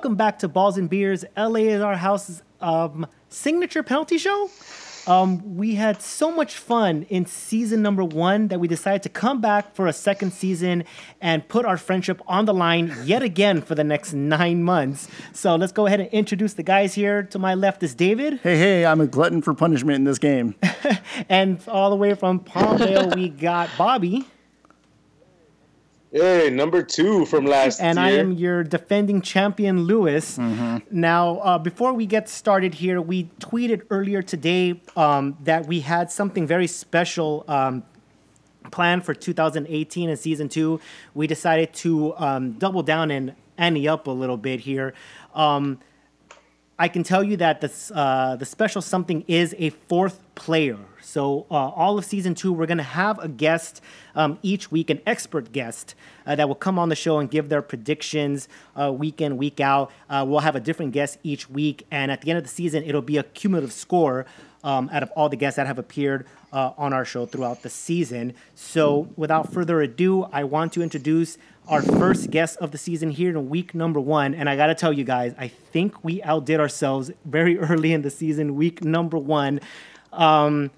welcome back to Balls and Beers. LA is our house's um, signature penalty show. Um, we had so much fun in season number one that we decided to come back for a second season and put our friendship on the line yet again for the next nine months. So let's go ahead and introduce the guys here. To my left is David. Hey, hey, I'm a glutton for punishment in this game. and all the way from Palmdale, we got Bobby. Hey, number two from last and year. I am your defending champion, Lewis. Mm-hmm. Now, uh, before we get started here, we tweeted earlier today um, that we had something very special um, planned for 2018 and season two. We decided to um, double down and ante up a little bit here. Um, I can tell you that this, uh, the special something is a fourth player. So uh, all of season two, we're going to have a guest um, each week, an expert guest uh, that will come on the show and give their predictions uh, week in, week out. Uh, we'll have a different guest each week, and at the end of the season, it'll be a cumulative score um, out of all the guests that have appeared uh, on our show throughout the season. So without further ado, I want to introduce our first guest of the season here in week number one. And I got to tell you guys, I think we outdid ourselves very early in the season, week number one. Um,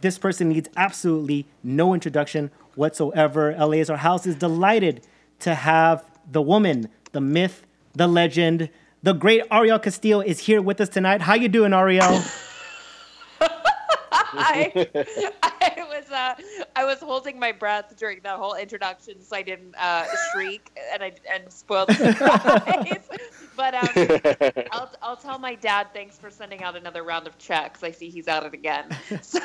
this person needs absolutely no introduction whatsoever. LA is our house is delighted to have the woman, the myth, the legend, the great Ariel Castillo is here with us tonight. How you doing, Ariel? I, I was uh, I was holding my breath during that whole introduction, so I didn't uh, shriek and I and spoil the surprise. but um, I'll I'll tell my dad thanks for sending out another round of checks. I see he's at it again. So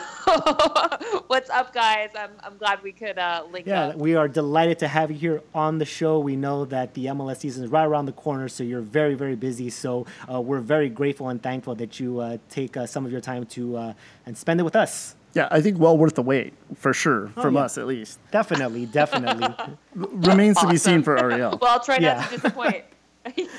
what's up, guys? I'm I'm glad we could uh, link yeah, up. we are delighted to have you here on the show. We know that the MLS season is right around the corner, so you're very very busy. So uh, we're very grateful and thankful that you uh, take uh, some of your time to uh, and spend it with us. Yeah, I think well worth the wait for sure Oh, from yeah. us at least. Definitely, definitely. Remains to be seen for Ariel. Well, I'll try Yeah. not to disappoint.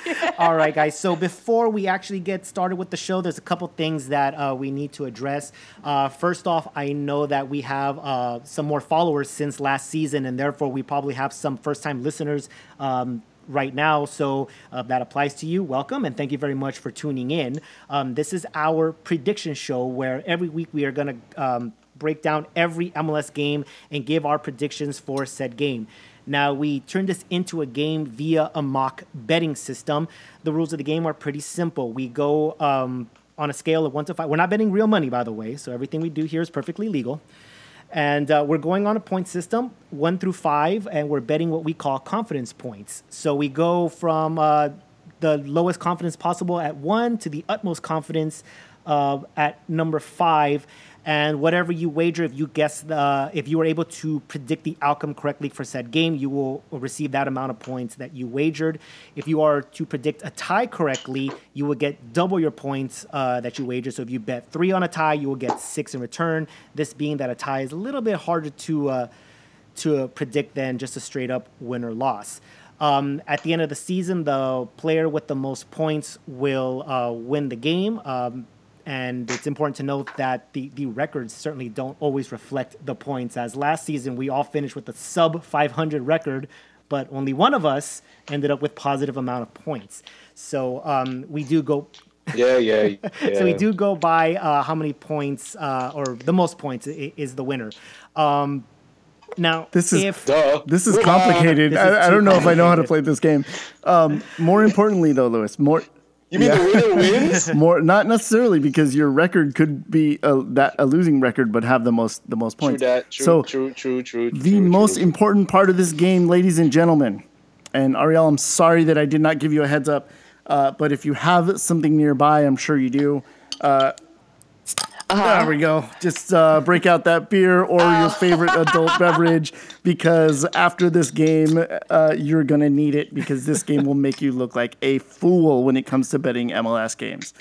All right, guys. So before we actually get started with the show, there's a couple things that uh, we need to address. Uh, first off, I know that we have uh, some more followers since last season, and therefore we probably have some first-time listeners. Um, Right now, so uh, that applies to you. Welcome and thank you very much for tuning in. Um, this is our prediction show where every week we are going to um, break down every MLS game and give our predictions for said game. Now, we turned this into a game via a mock betting system. The rules of the game are pretty simple. We go um, on a scale of one to five. We're not betting real money, by the way, so everything we do here is perfectly legal. And uh, we're going on a point system, one through five, and we're betting what we call confidence points. So we go from uh, the lowest confidence possible at one to the utmost confidence uh, at number five. And whatever you wager, if you guess the, if you are able to predict the outcome correctly for said game, you will receive that amount of points that you wagered. If you are to predict a tie correctly, you will get double your points uh, that you wagered. So if you bet three on a tie, you will get six in return. This being that a tie is a little bit harder to uh, to predict than just a straight up win or loss. Um, at the end of the season, the player with the most points will uh, win the game. Um, and it's important to note that the, the records certainly don't always reflect the points. As last season, we all finished with a sub 500 record, but only one of us ended up with positive amount of points. So um, we do go yeah, yeah, yeah. so we do go by uh, how many points uh, or the most points is the winner. Um, now, This is if Duh. this is complicated. This is I, I don't know if I know how to play this game. Um, more importantly, though, Lewis, more You mean Yeah. the winner wins? more not necessarily because your record could be a, that a losing record, but have the most the most points. True that. True, so true, true, true. the true, most true. important part of this game, ladies and gentlemen, and Ariel, I'm sorry that I did not give you a heads up, uh, but if you have something nearby, I'm sure you do. Uh, There we go. Just uh, break out that beer or your favorite adult beverage because after this game, uh, you're going to need it because this game will make you look like a fool when it comes to betting MLS games.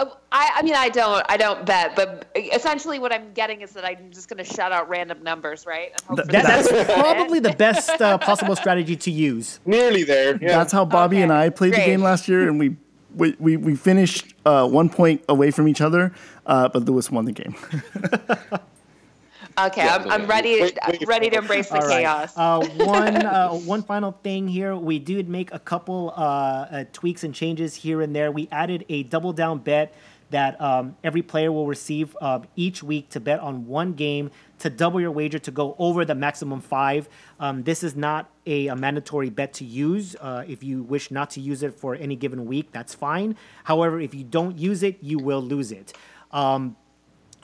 Oh, I, I mean, I don't, I don't bet, but essentially, what I'm getting is that I'm just going to shout out random numbers, right? And hope for that, that's probably the best uh, possible strategy to use. Nearly there. Yeah. That's how Bobby Okay, and I played the game last year, and we we, we, we finished uh, one point away from each other, uh, but Lewis won the game. Okay, Yeah, I'm, I'm ready. Wait, wait ready to embrace the All right. chaos. Uh, one uh, one final thing here. We did make a couple uh, uh, tweaks and changes here and there. We added a double down bet that um, every player will receive uh, each week to bet on one game to double your wager to go over the maximum five. Um, this is not a, a mandatory bet to use. Uh, if you wish not to use it for any given week, that's fine. However, if you don't use it, you will lose it. Um,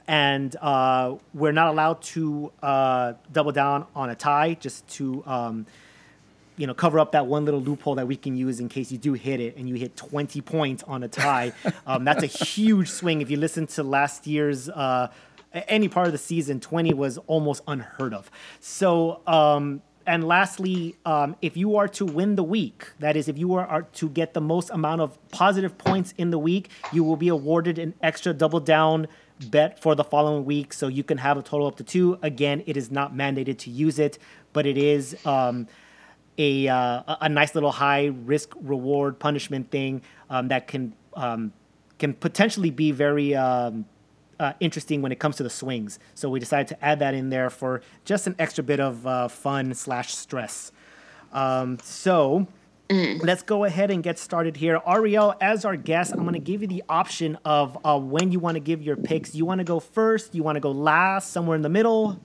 and uh, we're not allowed to uh, double down on a tie just to um, you know cover up that one little loophole that we can use in case you do hit it and you hit 20 points on a tie um, that's a huge swing if you listen to last year's uh, any part of the season 20 was almost unheard of. So um, and lastly um, if you are to win the week that is if you are, are to get the most amount of positive points in the week you will be awarded an extra double down bet for the following week. So you can have a total up to two. Again it is not mandated to use it but it is um, a uh, a- nice little high risk reward punishment thing um, that can um, can potentially be very um, uh, interesting when it comes to the swings. So we decided to add that in there for just an extra bit of uh, fun slash stress. Um, so let's go ahead and get started here. Ariel, as our guest, I'm going to give you the option of uh, when you want to give your picks. You want to go first? You want to go last? Somewhere in the middle?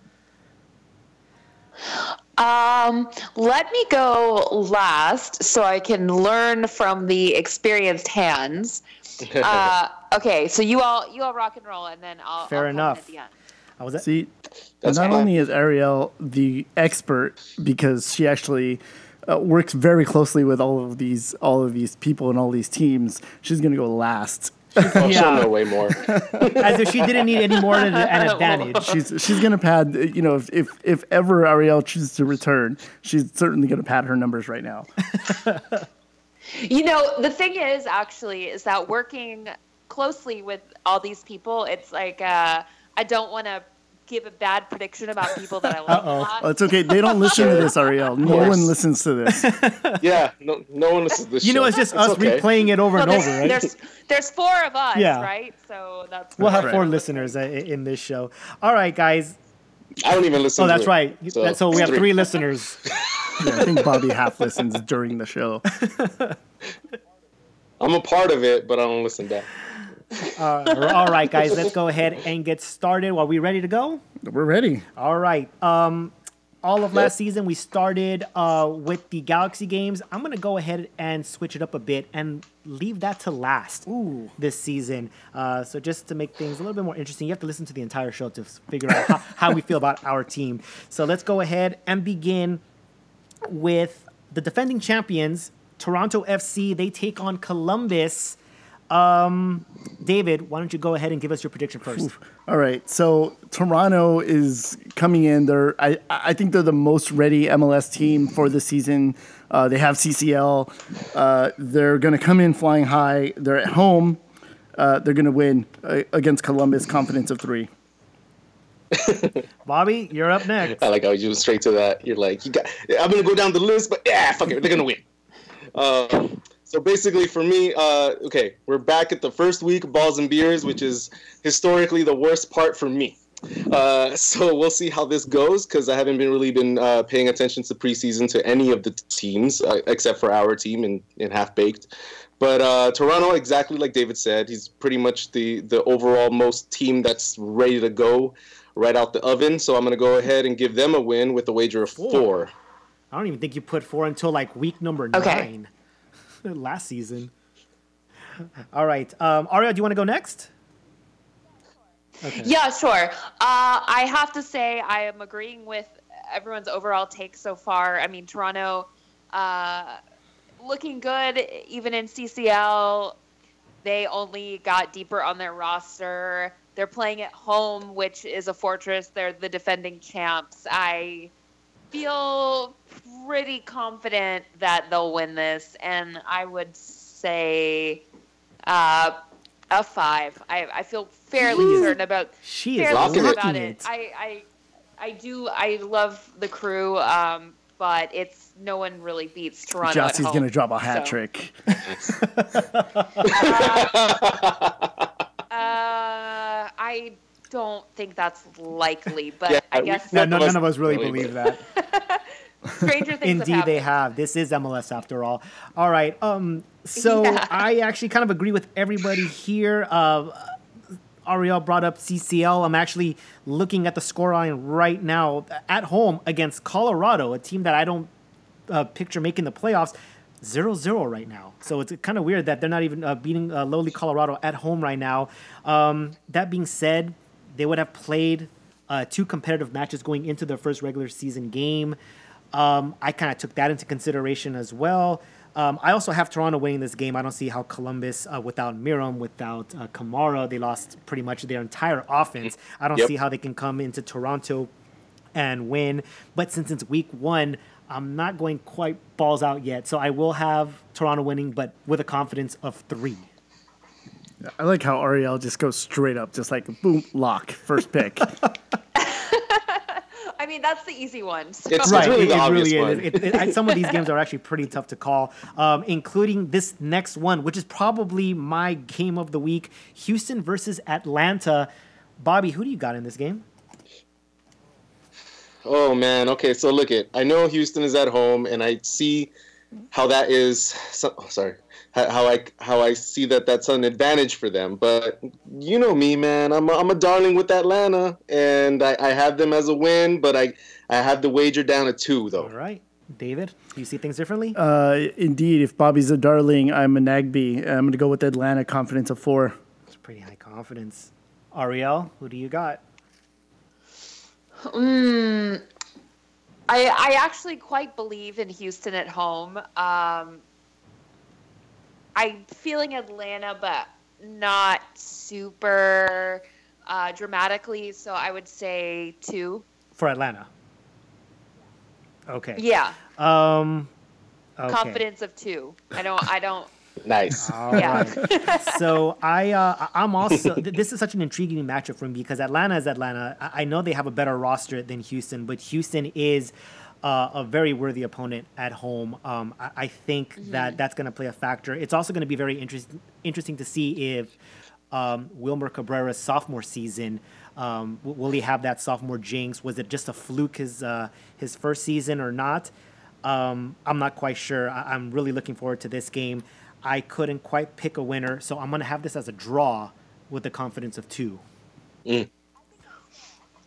Um, let me go last so I can learn from the experienced hands. Uh, okay, so you all you all rock and roll, and then I'll Fair I'll enough. at the end. How was that? See, That's not fine. only is Ariel the expert because she actually uh, works very closely with all of these all of these people and all these teams. She's gonna go last. Oh, Yeah. she'll know way more. As if she didn't need any more than an advantage. She's she's gonna pad. uh, You know, if if, if ever Ariel chooses to return, she's certainly gonna pad her numbers right now. You know, the thing is, actually, is that working closely with all these people, it's like uh, I don't want to give a bad prediction about people that I like a Uh-oh. lot. Oh, it's okay. They don't listen to this, Ariel. No one listens to this. Yeah, no, no one listens to this. You know, it's just us okay. replaying it over Well, and over, right? there's there's four of us, Yeah. right? So that's We'll have Right. four listeners uh, in this show. All right, guys. I don't even listen. Oh, to that's it. right. So, so we it's have three listeners. Yeah, I think Bobby half listens during the show. I'm a part of it, but I don't listen back. Uh, all right, guys. Let's go ahead and get started. Are we ready to go? We're ready. All right. Um, all of last season, we started uh, with the Galaxy games. I'm going to go ahead and switch it up a bit and leave that to last Ooh. this season. Uh, so, just to make things a little bit more interesting, you have to listen to the entire show to figure out how, how we feel about our team. So, let's go ahead and begin with the defending champions, Toronto FC. They take on Columbus. Um, David, why don't you go ahead and give us your prediction first? All right. So Toronto is coming in. They're I I think they're the most ready MLS team for the season. Uh, they have CCL. Uh, they're going to come in flying high. They're at home. Uh, they're going to win uh, against Columbus. Confidence of three. Bobby, you're up next. I like how you went straight to that. You're like, you got. I'm gonna go down the list, but yeah, fuck it, they're gonna win. Uh, so basically, for me, uh, okay, we're back at the first week balls and beers, which is historically the worst part for me. Uh, so we'll see how this goes because I haven't been really been uh, paying attention to preseason to any of the teams uh, except for our team in, in half baked. But uh, Toronto, exactly like David said, he's pretty much the the overall most team that's ready to go right out the oven. So I'm gonna go ahead and give them a win with a wager of Four. four. I don't even think you put four until like week number Okay. nine last season. All right. Um, Aria, do you want to go next? Okay. Yeah, sure. Uh, I have to say I am agreeing with everyone's overall take so far. I mean, Toronto uh, looking good, even in CCL. They only got deeper on their roster. They're playing at home, which is a fortress. They're the defending champs. I feel pretty confident that they'll win this, and I would say uh, a five. I, I feel fairly Jeez. certain about She is fairly certain it. about it. it. I, I I do I love the crew, um, but it's no one really beats Toronto. at Jozy's home, going to drop a hat so. trick. Uh, I don't think that's likely, but Yeah, I guess No, None no, of none us of us really really, believe that. stranger things. Indeed, have they have. This is MLS after all. All right. Um. So Yeah. I actually kind of agree with everybody here. Uh, Ariel brought up CCL. I'm actually looking at the scoreline right now at home against Colorado, a team that I don't uh, picture making the playoffs. 0-0 right now. So it's kind of weird that they're not even uh, beating uh, lowly Colorado at home right now. Um, that being said, they would have played uh, two competitive matches going into their first regular season game. Um, I kind of took that into consideration as well. Um, I also have Toronto winning this game. I don't see how Columbus, uh, without Meram, without uh, Kamara, they lost pretty much their entire offense. I don't Yep. see how they can come into Toronto and win. But since it's week one, I'm not going quite balls out yet. So I will have Toronto winning, but with a confidence of three. I like how Ariel just goes straight up, just like boom, lock, first pick. I mean, that's the easy one. So. It's- Right, really it, the it obvious really one. is. It, it, I- some of these games are actually pretty tough to call, um, including this next one, which is probably my game of the week: Houston versus Atlanta. Bobby, who do you got in this game? Oh man. Okay, so look it. I know Houston is at home, and I see how that is. So, oh, sorry. How how I how I see that that's an advantage for them. But you know me, man. I'm a, I'm a darling with Atlanta, and I, I have them as a win. But I I have the wager down at two though. All right, David, do you see things differently? Uh, indeed, if Bobby's a darling, I'm a Nagbe. I'm going to go with Atlanta, confidence of four. It's pretty high confidence. Ariel, who do you got? Mm, I I actually quite believe in Houston at home. Um, I'm feeling Atlanta, but not super uh, dramatically. So I would say two. For Atlanta. Okay. Yeah, Um. Okay. confidence of two. I don't. I don't. Nice. All Yeah. right. so I, uh, I- I'm also. th- This is such an intriguing matchup for me because Atlanta is Atlanta. I, I know they have a better roster than Houston, but Houston is uh, a very worthy opponent at home. Um, I, I think that that's going to play a factor. It's also going to be very interesting interesting to see if um, Wilmer Cabrera's sophomore season. Um, w- will he have that sophomore jinx? Was it just a fluke his uh, his first season or not? Um, I'm not quite sure. I- I'm really looking forward to this game. I couldn't quite pick a winner, so I'm gonna have this as a draw with the confidence of two.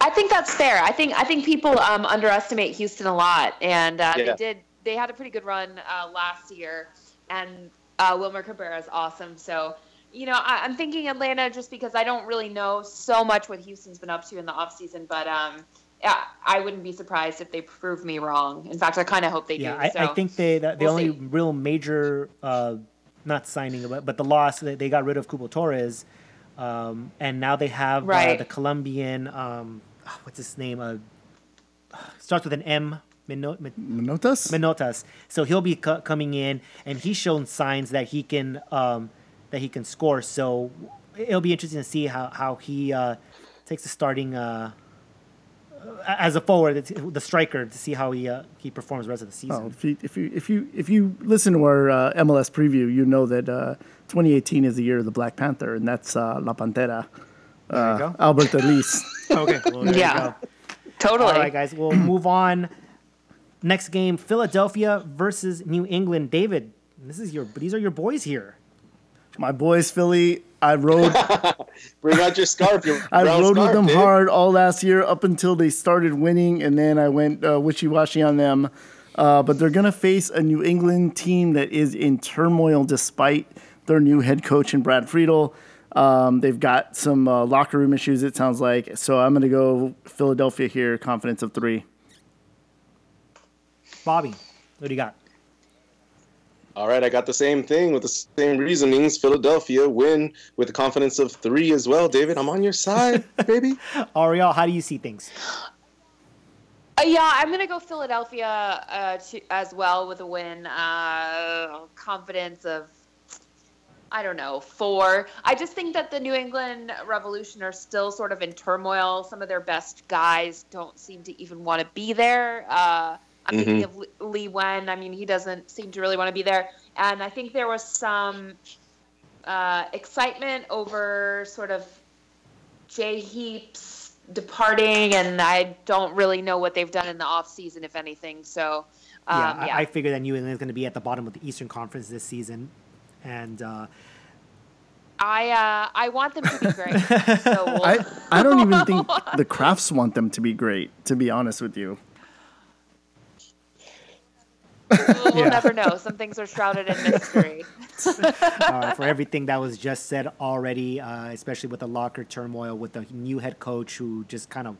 I think that's fair. I think I think people um, underestimate Houston a lot, and uh, Yeah. they did. They had a pretty good run uh, last year, and uh, Wilmer Cabrera is awesome. So, you know, I, I'm thinking Atlanta just because I don't really know so much what Houston's been up to in the offseason, but um, yeah, I wouldn't be surprised if they prove me wrong. In fact, I kind of hope they Yeah, do. I, so. I think they the, the we'll only see. real major uh, not signing but but the loss they, they got rid of Cubo Torres, um, and now they have uh, Right. the Colombian ah, what's his name uh, starts with an M. Mino- Min- Minotas? Minotas. So he'll be co- coming in, and he's shown signs that he can um, that he can score. So it'll be interesting to see how how he uh, takes the starting uh, as a forward, the striker, to see how he uh, he performs the rest of the season. Oh, if you if you if you if you listen to our uh, MLS preview, you know that uh, 2018 is the year of the Black Panther, and that's uh, La Pantera, uh. Alberth Elis. Okay. Well, Yeah. totally. All right, guys. We'll move on. Next game: Philadelphia versus New England. David, this is your. These are your boys here. My boys, Philly. I rode Bring out your scarf. Your I brown rode with them dude. hard all last year up until they started winning, and then I went uh, wishy washy on them. Uh, but they're going to face a New England team that is in turmoil despite their new head coach and Brad Friedel. Um, they've got some uh, locker room issues, it sounds like. So I'm going to go Philadelphia here, confidence of three. Bobby, what do you got? All right, I got the same thing with the same reasonings. Philadelphia win with the confidence of three as well. David, I'm on your side, baby. Ariel, how do you see things? Uh, yeah, I'm gonna go Philadelphia uh, to, as well with a win. Uh, confidence of, I don't know, four. I just think that the New England Revolution are still sort of in turmoil. Some of their best guys don't seem to even want to be there. Uh, I'm thinking of Lee- Lee Nguyen. I mean, he doesn't seem to really want to be there. And I think there was some uh, excitement over sort of Jay Heaps departing, and I don't really know what they've done in the off season, if anything. So, um, yeah, yeah, I, I figured that New England is going to be at the bottom of the Eastern Conference this season, and uh, I uh, I want them to be great. so we'll, I, I don't even think the Krafts want them to be great, to be honest with you. we'll, Yeah. never know. Some things are shrouded in mystery. uh, for everything that was just said already, uh, especially with the locker turmoil with the new head coach who just kind of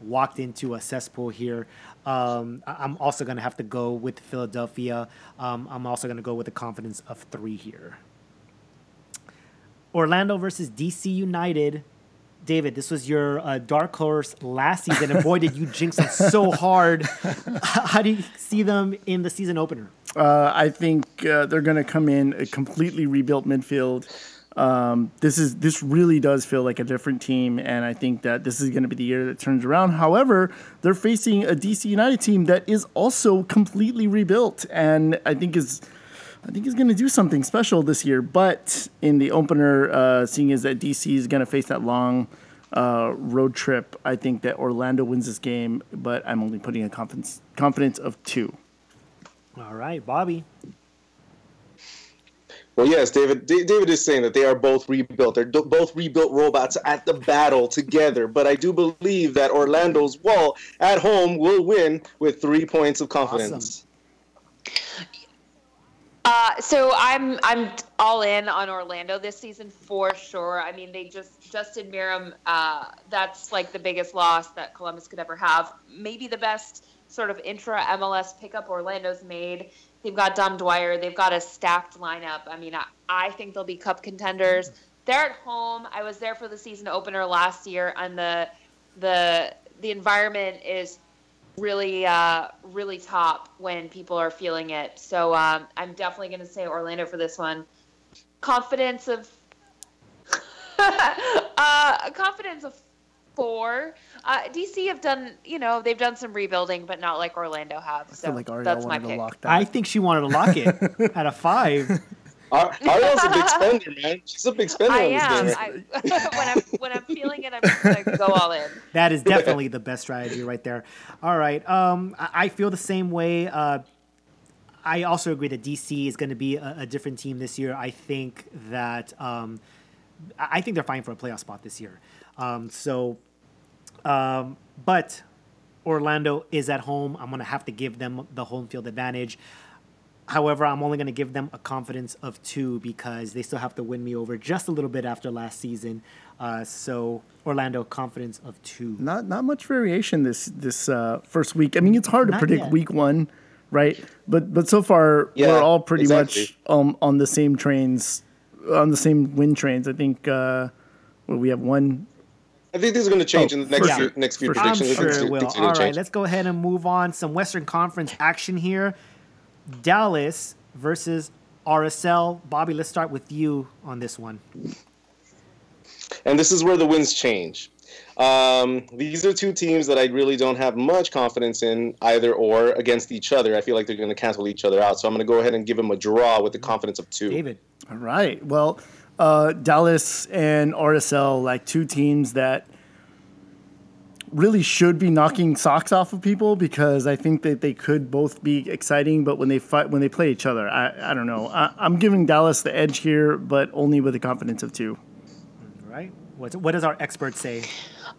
walked into a cesspool here. Um, I'm also going to have to go with Philadelphia. Um, I'm also going to go with the confidence of three here. Orlando versus DC United. David, this was your uh, dark horse last season, and boy, did you jinx them so hard. How do you see them in the season opener? Uh, I think uh, they're going to come in a completely rebuilt midfield. Um, this is this really does feel like a different team, and I think that this is going to be the year that turns around. However, they're facing a DC United team that is also completely rebuilt, and I think is I think is going to do something special this year. But in the opener, uh, seeing as that DC is going to face that long uh, road trip, I think that Orlando wins this game. But I'm only putting a confidence confidence of two. All right, Bobby. Well, yes, David. D- David is saying that they are both rebuilt. They're both rebuilt robots at the battle together. But I do believe that Orlando's wall at home will win with three points of confidence. Uh, so I'm I'm all in on Orlando this season for sure. I mean, they just Justin Meram. Uh, that's like the biggest loss that Columbus could ever have. Maybe the best sort of intra MLS pickup Orlando's made. They've got Dom Dwyer. They've got a stacked lineup. I mean, I, I think they'll be cup contenders. They're at home. I was there for the season opener last year, and the the the environment is really uh, really top when people are feeling it. So um, I'm definitely going to say Orlando for this one. Confidence of uh, confidence of four. Uh, DC have done you know they've done some rebuilding, but not like Orlando have. I So feel like Ariel that's my to pick. lock that. I think she wanted to lock it at a five. Ar- Ariel's a big spender, man. She's a big spender I on this am. game. I, when I'm when I'm feeling it, I'm just gonna go all in. That is definitely the best strategy right there. All right. Um, I, I feel the same way. Uh, I also agree that DC is going to be a, a different team this year. I think that um, I I think they're fine for a playoff spot this year. Um, so, um, but Orlando is at home. I'm going to have to give them the home field advantage. However, I'm only going to give them a confidence of two because they still have to win me over just a little bit after last season. Uh, so Orlando confidence of two. not not much variation this this uh, first week. I mean, it's hard to Not predict yet. week one, right? But but so far Yeah, we're all pretty exactly. much um, on the same trains, on the same win trains. I think uh, well, we have one. I think these are going to change Oh, in the next for few, next few For sure. I'm predictions. I sure it will. things are All gonna right, change. let's go ahead and move on. Some Western Conference action here. Dallas versus RSL. Bobby, let's start with you on this one. and this is where the wins change. Um, these are two teams that I really don't have much confidence in either or against each other. I feel like they're going to cancel each other out. So I'm going to go ahead and give them a draw with the confidence of two. David. All right. Well, uh, Dallas and RSL, like two teams that really should be knocking socks off of people because I think that they could both be exciting, but when they fight, when they play each other, I, I don't know. I, I'm giving Dallas the edge here, but only with a confidence of two. All right. What does our expert say?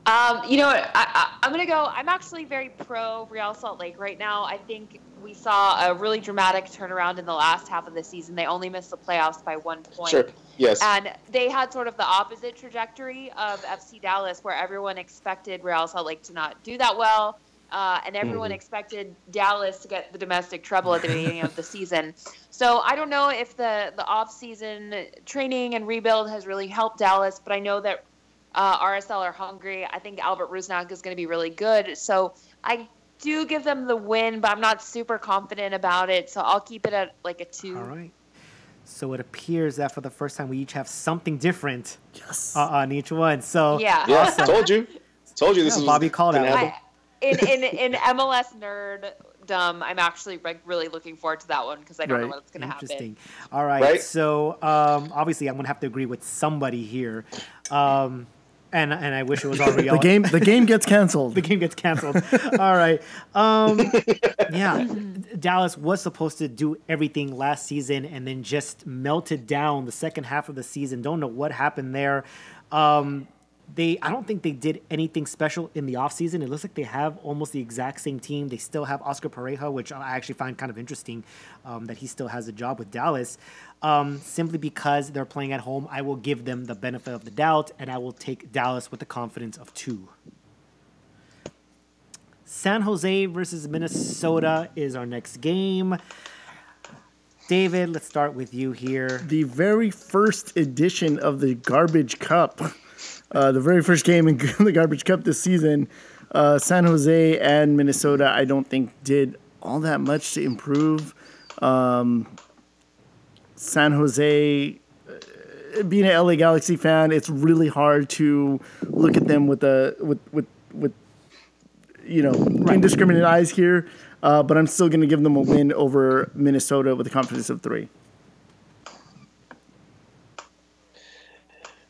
Um, you know? I, I, I'm going to go. I'm actually very pro Real Salt Lake right now. I think we saw a really dramatic turnaround in the last half of the season. They only missed the playoffs by one point. Sure. Yes. And they had sort of the opposite trajectory of FC Dallas, where everyone expected Real Salt Lake to not do that well. Uh, and everyone Mhm. expected Dallas to get the domestic trouble at the beginning of the season. So I don't know if the, the off-season training and rebuild has really helped Dallas, but I know that uh, RSL are hungry. I think Albert Rusnak is going to be really good. So I do give them the win, but I'm not super confident about it. So I'll keep it at like a two. All right. So it appears that for the first time we each have something different Yes. uh, on each one. So Yeah. yeah. awesome. Told you. Told you this Yeah, was Bobby called out. I, in, in in MLS nerd nerddom, I'm actually like really looking forward to that one because I don't know what's going to happen. Interesting. All right. Right? So um, obviously, I'm gonna have to agree with somebody here. Um, and and I wish it was Ariel. The game the game gets canceled. the game gets canceled. All right. Um, yeah, Dallas was supposed to do everything last season and then just melted down the second half of the season. Don't know what happened there. Um, they I don't think they did anything special in the offseason. It looks like they have almost the exact same team. They still have Oscar Pareja, which I actually find kind of interesting um, that he still has a job with Dallas. Um, simply because they're playing at home, I will give them the benefit of the doubt, and I will take Dallas with the confidence of two. San Jose versus Minnesota is our next game. David, let's start with you here. the very first edition of the Garbage Cup, uh, the very first game in the Garbage Cup this season, uh, San Jose and Minnesota, I don't think did all that much to improve. Um, San Jose, uh, being an LA Galaxy fan, it's really hard to look at them with a with with with you know indiscriminate eyes here. Uh, but I'm still going to give them a win over Minnesota with a confidence of three.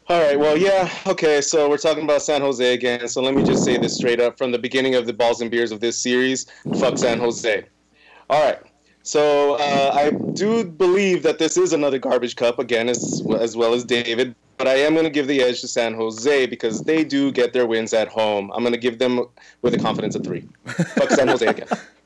All right. Well, yeah. Okay. So we're talking about San Jose again. So let me just say this straight up from the beginning of the balls and beers of this series. Fuck San Jose. All right. So uh, I do believe that this is another garbage cup again, as as well as David. But I am going to give the edge to San Jose because they do get their wins at home. I'm going to give them with a confidence of three. Fuck San Jose again.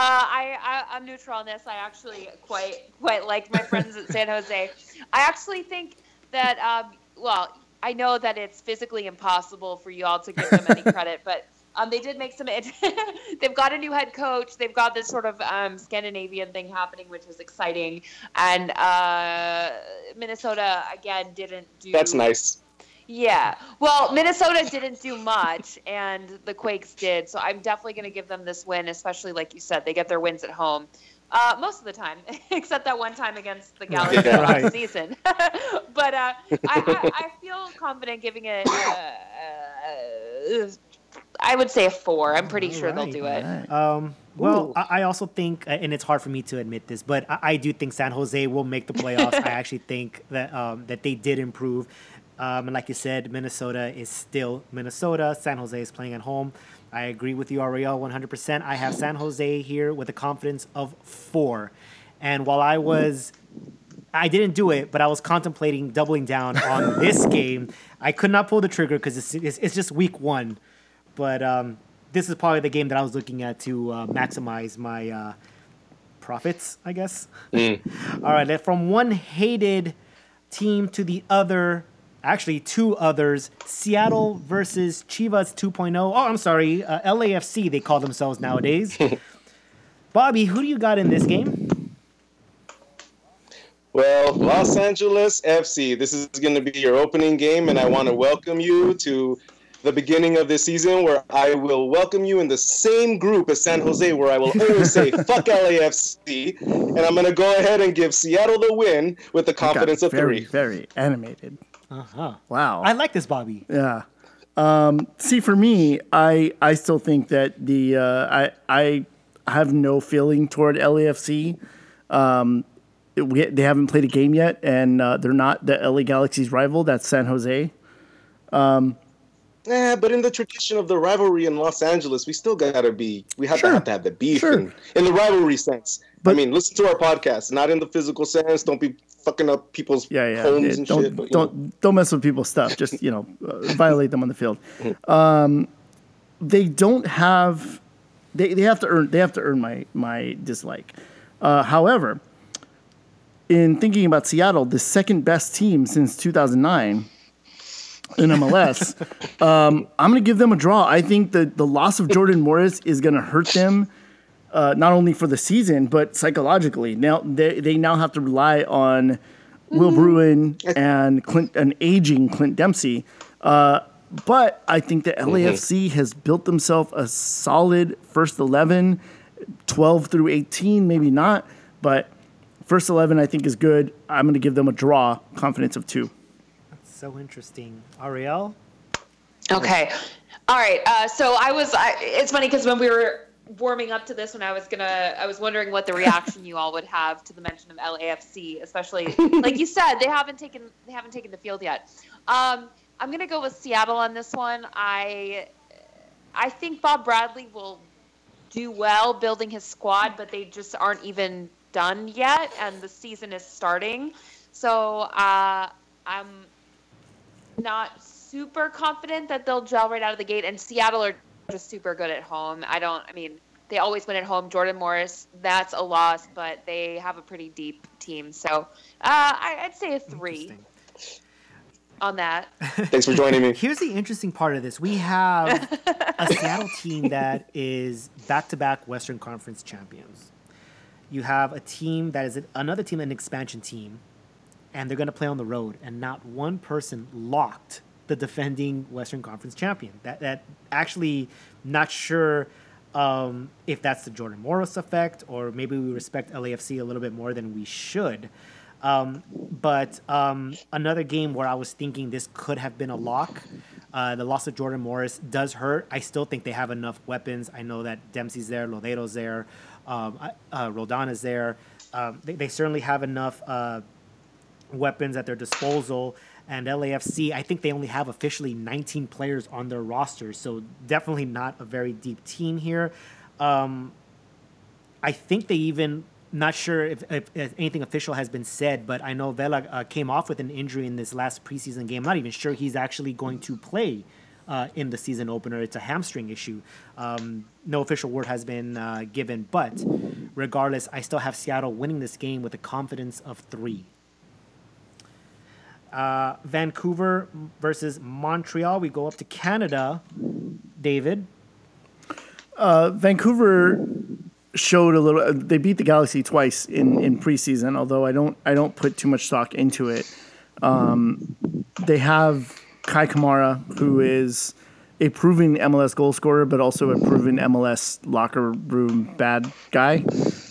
Uh, I, I I'm neutral on this. I actually quite quite like my friends at San Jose. I actually think that um, well, I know that it's physically impossible for you all to give them any credit, but um, they did make some. they've got a new head coach. They've got this sort of um, Scandinavian thing happening, which is exciting. And uh, Minnesota again didn't do. That's nice. Yeah. Well, Minnesota didn't do much, and the Quakes did. So I'm definitely going to give them this win, especially like you said, they get their wins at home. Uh, most of the time, except that one time against the Galaxy Yeah. last Right. season. but uh, I, I, I feel confident giving it. Uh, uh, I would say a four. I'm pretty sure they'll do it. Alright. Um, well, I, I also think, uh, and it's hard for me to admit this, but I, I do think San Jose will make the playoffs. I actually think that um, that they did improve. Um, and like you said, Minnesota is still Minnesota. San Jose is playing at home. I agree with you, Ariel, 100%. I have San Jose here with a confidence of four. And while I was I didn't do it, but I was contemplating doubling down on this game. I could not pull the trigger because it's, it's, it's just week one. But um, this is probably the game that I was looking at to uh, maximize my uh, profits, I guess. All right, from one hated team to the other, actually two others Seattle versus Chivas 2.0. Oh, I'm sorry, uh, LAFC, they call themselves nowadays. Bobby, who do you got in this game? Well, Los Angeles FC, this is going to be your opening game, and I want to welcome you to the beginning of this season where I will welcome you in the same group as San Jose, where I will always say, fuck LAFC, and I'm going to go ahead and give Seattle the win with the confidence of very, three. very animated. Uh huh. Wow. I like this, Bobby. Yeah. Um, see, for me, I I still think that the uh, I I have no feeling toward LAFC. Um, it- we, they haven't played a game yet, and uh, they're not the LA Galaxy's rival. That's San Jose. Yeah, but in the tradition of the rivalry in Los Angeles, we still got to be, we have Sure. to have to have the beef Sure. in, in the rivalry sense. But- I mean, listen to our podcast, not in the physical sense. Don't be fucking up people's Yeah, yeah. homes yeah, and don't shit. But, don't don't mess with people's stuff. Just you know, uh, violate them on the field. Um, they don't have. They, they have to earn. They have to earn my my dislike. Uh, however, in thinking about Seattle, the second best team since 2009 in MLS, um, I'm going to give them a draw. I think that the loss of Jordan Morris is going to hurt them uh, not only for the season but psychologically. Now they they now have to rely on Will Bruin and Clint, an aging Clint Dempsey. Uh, but I think the LAFC has built themselves a solid first 11, 12 through 18, maybe not, but first 11 I think is good. I'm going to give them a draw, confidence of two. So interesting. Ariel? Okay. All right. Uh, so I was. I, it's funny because when we were warming up to this when I was gonna I was wondering what the reaction you all would have to the mention of LAFC, especially like you said, they haven't taken they haven't taken the field yet. Um, I'm gonna go with Seattle on this one. I I think Bob Bradley will do well building his squad, but they just aren't even done yet, and the season is starting. So uh, I'm not super confident that they'll gel right out of the gate. And Seattle are just super good at home. I don't. I mean, they always win at home. Jordan Morris, that's a loss, but they have a pretty deep team. So uh, I, would say a three on that. Thanks for joining me. Here's the interesting part of this: we have a Seattle team that is back-to-back Western Conference champions. You have a team that is another team, an expansion team, and they're going to play on the road, and not one person locked the defending Western Conference champion. That that actually not sure um, if that's the Jordan Morris effect, or maybe we respect LAFC a little bit more than we should. Um, but um, another game where I was thinking this could have been a lock. Uh, the loss of Jordan Morris does hurt. I still think they have enough weapons. I know that Dempsey's there, Lodeiro's there, um, uh, Roldan there. Um, they, they, certainly have enough uh, weapons at their disposal. And LAFC, I think they only have officially 19 players on their roster, so definitely not a very deep team here. Um, I think they even not sure if, if, if, anything official has been said, but I know Vela uh, came off with an injury in this last preseason game. I'm not even sure he's actually going to play uh, in the season opener. It's a hamstring issue. Um, no official word has been uh, given, but regardless, I still have Seattle winning this game with a confidence of three. Uh, Vancouver versus Montreal. We go up to Canada. David. Uh, Vancouver showed a little. They beat the Galaxy twice in in preseason. Although I don't I don't put too much stock into it. Um, they have Kei Kamara, who is a proven MLS goal scorer, but also a proven MLS locker room bad guy,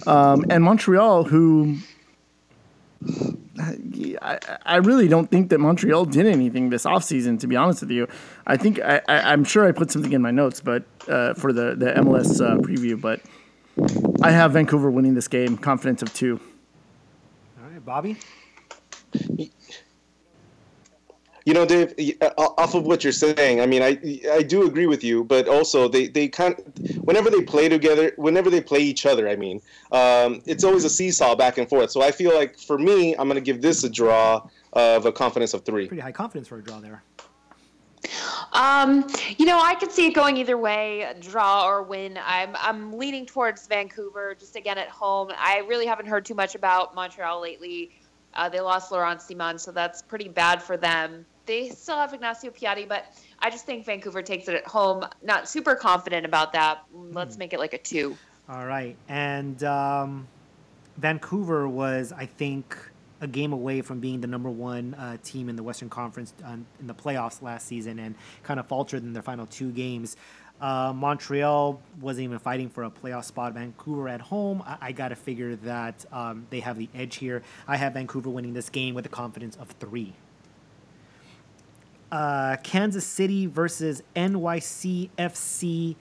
um, and Montreal, who. I, I really don't think that Montreal did anything this offseason, to be honest with you. I think I, I, am sure I put something in my notes, but uh, for the, the MLS uh, preview, but I have Vancouver winning this game, confidence of two. All right, Bobby. You know, Dave. Uh, off of what you're saying, I mean, I I do agree with you, but also they they kind of, whenever they play together, whenever they play each other, I mean, um, it's always a seesaw back and forth. So I feel like for me, I'm going to give this a draw of a confidence of three. Pretty high confidence for a draw there. Um, you know, I could see it going either way, draw or win. I'm I'm leaning towards Vancouver, just again at home. I really haven't heard too much about Montreal lately. Uh, they lost Laurent Ciman, so that's pretty bad for them. They still have Ignacio Piatti, but I just think Vancouver takes it at home. Not super confident about that. Let's hmm. make it like a two. All right, and um, Vancouver was, I think a game away from being the number one uh, team in the Western Conference uh, in the playoffs last season and kind of faltered in their final two games. Uh, Montreal wasn't even fighting for a playoff spot. Vancouver at home, I, I got to figure that um, they have the edge here. I have Vancouver winning this game with a confidence of three. Uh, Kansas City versus NYCFC.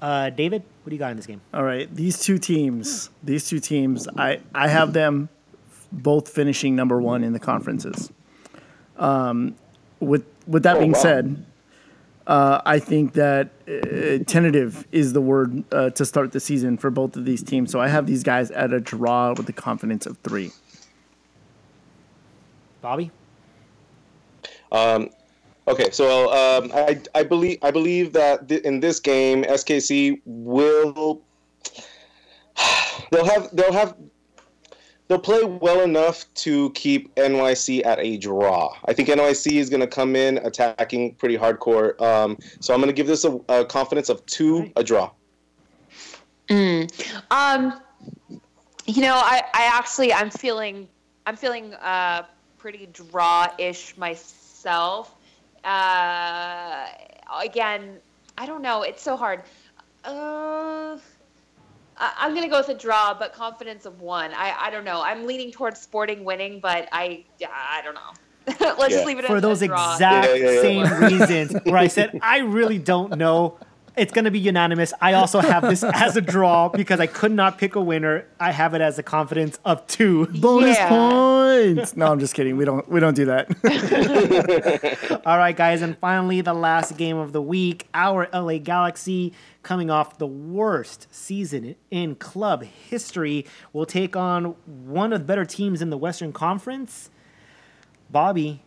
Uh, David, what do you got in this game? All right, these two teams, these two teams, I, I have them both finishing number one in the conferences. Um, with with that oh, being wow. said, uh, I think that uh, tentative is the word uh, to start the season for both of these teams. So I have these guys at a draw with the confidence of three. Bobby. Um, okay, so um, I I believe I believe that th- in this game SKC will they'll have they'll have they'll play well enough to keep NYC at a draw. I think NYC is going to come in attacking pretty hardcore. Um, so I'm going to give this a, a, confidence of two, a draw. Mm. Um, you know, I, I actually I'm feeling I'm feeling uh, pretty draw-ish myself. Uh, again, I don't know. It's so hard. Uh, I'm going to go with a draw, but confidence of one. I, I don't know. I'm leaning towards Sporting winning, but I I don't know. Let's yeah. just leave it for those exact yeah, yeah, same reasons where I said I really don't know. It's going to be unanimous. I also have this as a draw because I could not pick a winner. I have it as a confidence of two. Bonus Yeah. points. No, I'm just kidding. We don't we don't do that. All right, guys, and finally, the last game of the week. Our LA Galaxy, coming off the worst season in club history, will take on one of the better teams in the Western Conference. Bobby,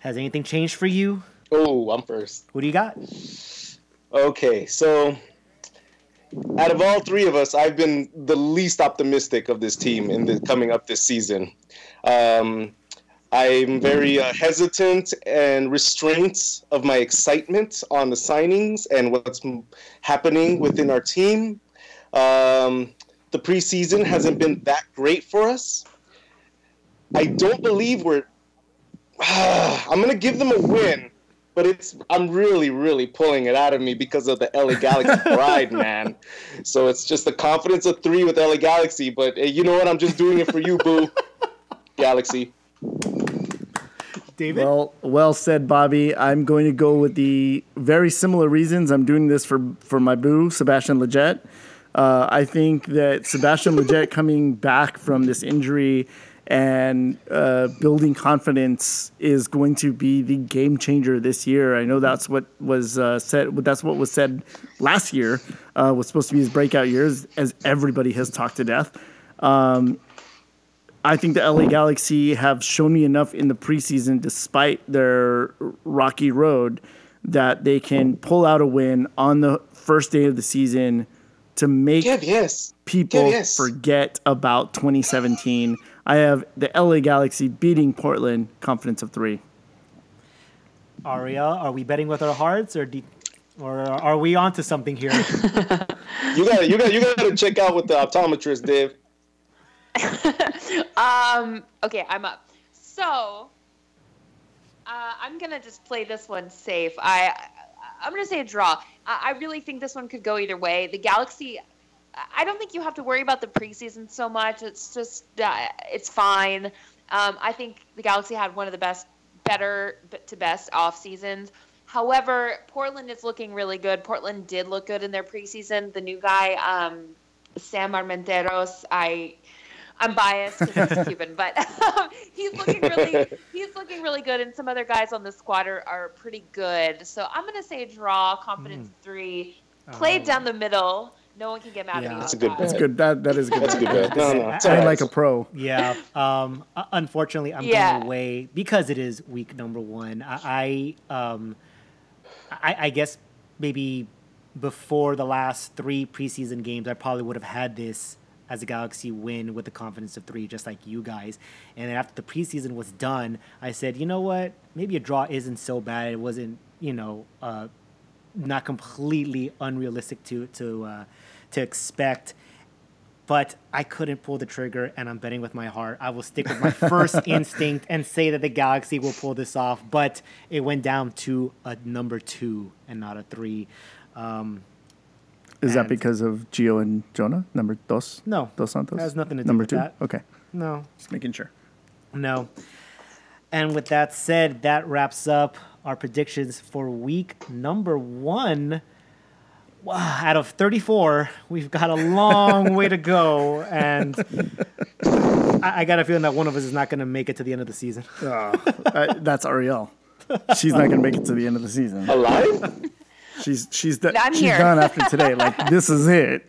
has anything changed for you? Oh, I'm first. What do you got? Okay, so out of all three of us, I've been the least optimistic of this team in the coming up this season. Um, I'm very uh, hesitant and restraint of my excitement on the signings and what's happening within our team. Um, the preseason hasn't been that great for us. I don't believe we're. I'm gonna give them a win, but it's I'm really, really pulling it out of me because of the LA Galaxy pride, man. So it's just the confidence of three with LA Galaxy. But hey, you know what? I'm just doing it for you, boo. Galaxy. David? well, well said, Bobby. I'm going to go with the very similar reasons. I'm doing this for for my boo, Sebastian Lletget. Uh, I think that Sebastian Lletget coming back from this injury and uh, building confidence is going to be the game changer this year. I know that's what was uh, said. That's what was said last year. Uh, was supposed to be his breakout years, as everybody has talked to death. I think the LA Galaxy have shown me enough in the preseason, despite their rocky road, that they can pull out a win on the first day of the season to make Yeah, yes. people Yeah, yes. forget about 2017. I have the LA Galaxy beating Portland, confidence of three. Aria, are we betting with our hearts or do, or are we onto something here? You gotta, you gotta, you gotta check out with the optometrist, Dave. Um. Okay, I'm up. So, uh, I'm gonna just play this one safe. I, I'm gonna say a draw. I, I really think this one could go either way. The Galaxy. I don't think you have to worry about the preseason so much. It's just, uh, it's fine. Um, I think the Galaxy had one of the best, better to best off seasons. However, Portland is looking really good. Portland did look good in their preseason. The new guy, um, Sam Armenteros, I I'm biased because he's Cuban, but um, he's looking really he's looking really good, and some other guys on the squad are, are pretty good. So I'm gonna say draw, confidence three, play it down the middle. No one can get mad Yeah. at me. That's a good that. That's good. That that is a good. That's a good bet. No, no, it's all Playing right. like a pro. Yeah. Um, unfortunately, I'm Yeah. going away because it is week number one. I, I, um, I, I guess maybe before the last three preseason games, I probably would have had this as a Galaxy win with the confidence of three, just like you guys. And then after the preseason was done, I said, you know what? Maybe a draw isn't so bad. It wasn't, you know, uh, not completely unrealistic to to uh, to expect. But I couldn't pull the trigger, and I'm betting with my heart. I will stick with my first instinct and say that the Galaxy will pull this off. But it went down to a number two and not a three. Um, Is that because of Gio and Jonah? Number dos? No. Dos Santos? Has nothing to do Number with two? that. Okay. no, Just making sure. No. And with that said, that wraps up our predictions for week number one. Wow, out of 34, we've got a long way to go. And I, I got a feeling that one of us is not going to make it to the end of the season. Uh, that's Ariel. She's not going to make it to the end of the season. Alive? She's she's done. I'm she's here. done after today. Like this is it.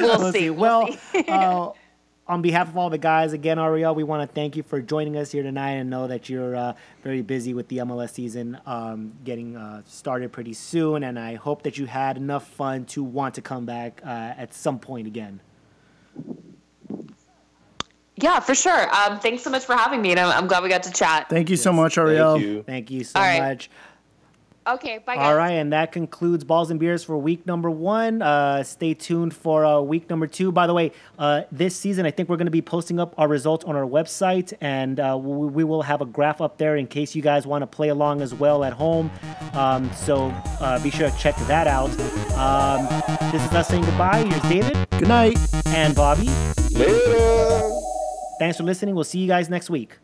We'll Let's see. see. We'll Well, see. uh, on behalf of all the guys, again, Ariel, we want to thank you for joining us here tonight and know that you're uh, very busy with the MLS season um, getting uh, started pretty soon. And I hope that you had enough fun to want to come back uh, at some point again. yeah, for sure. Um, thanks so much for having me, and I'm, I'm glad we got to chat. Thank you so much, Ariel. Thank you. Thank you so All right. much. Okay, bye guys. All right, and that concludes Balls and Beers for week number one. Uh, stay tuned for uh, week number two. By the way, uh, this season, I think we're going to be posting up our results on our website, and uh, we, we will have a graph up there in case you guys want to play along as well at home. Um, so uh, be sure to check that out. Um, this is us saying goodbye. Here's David Good night. and Bobby. Later. Thanks for listening. We'll see you guys next week.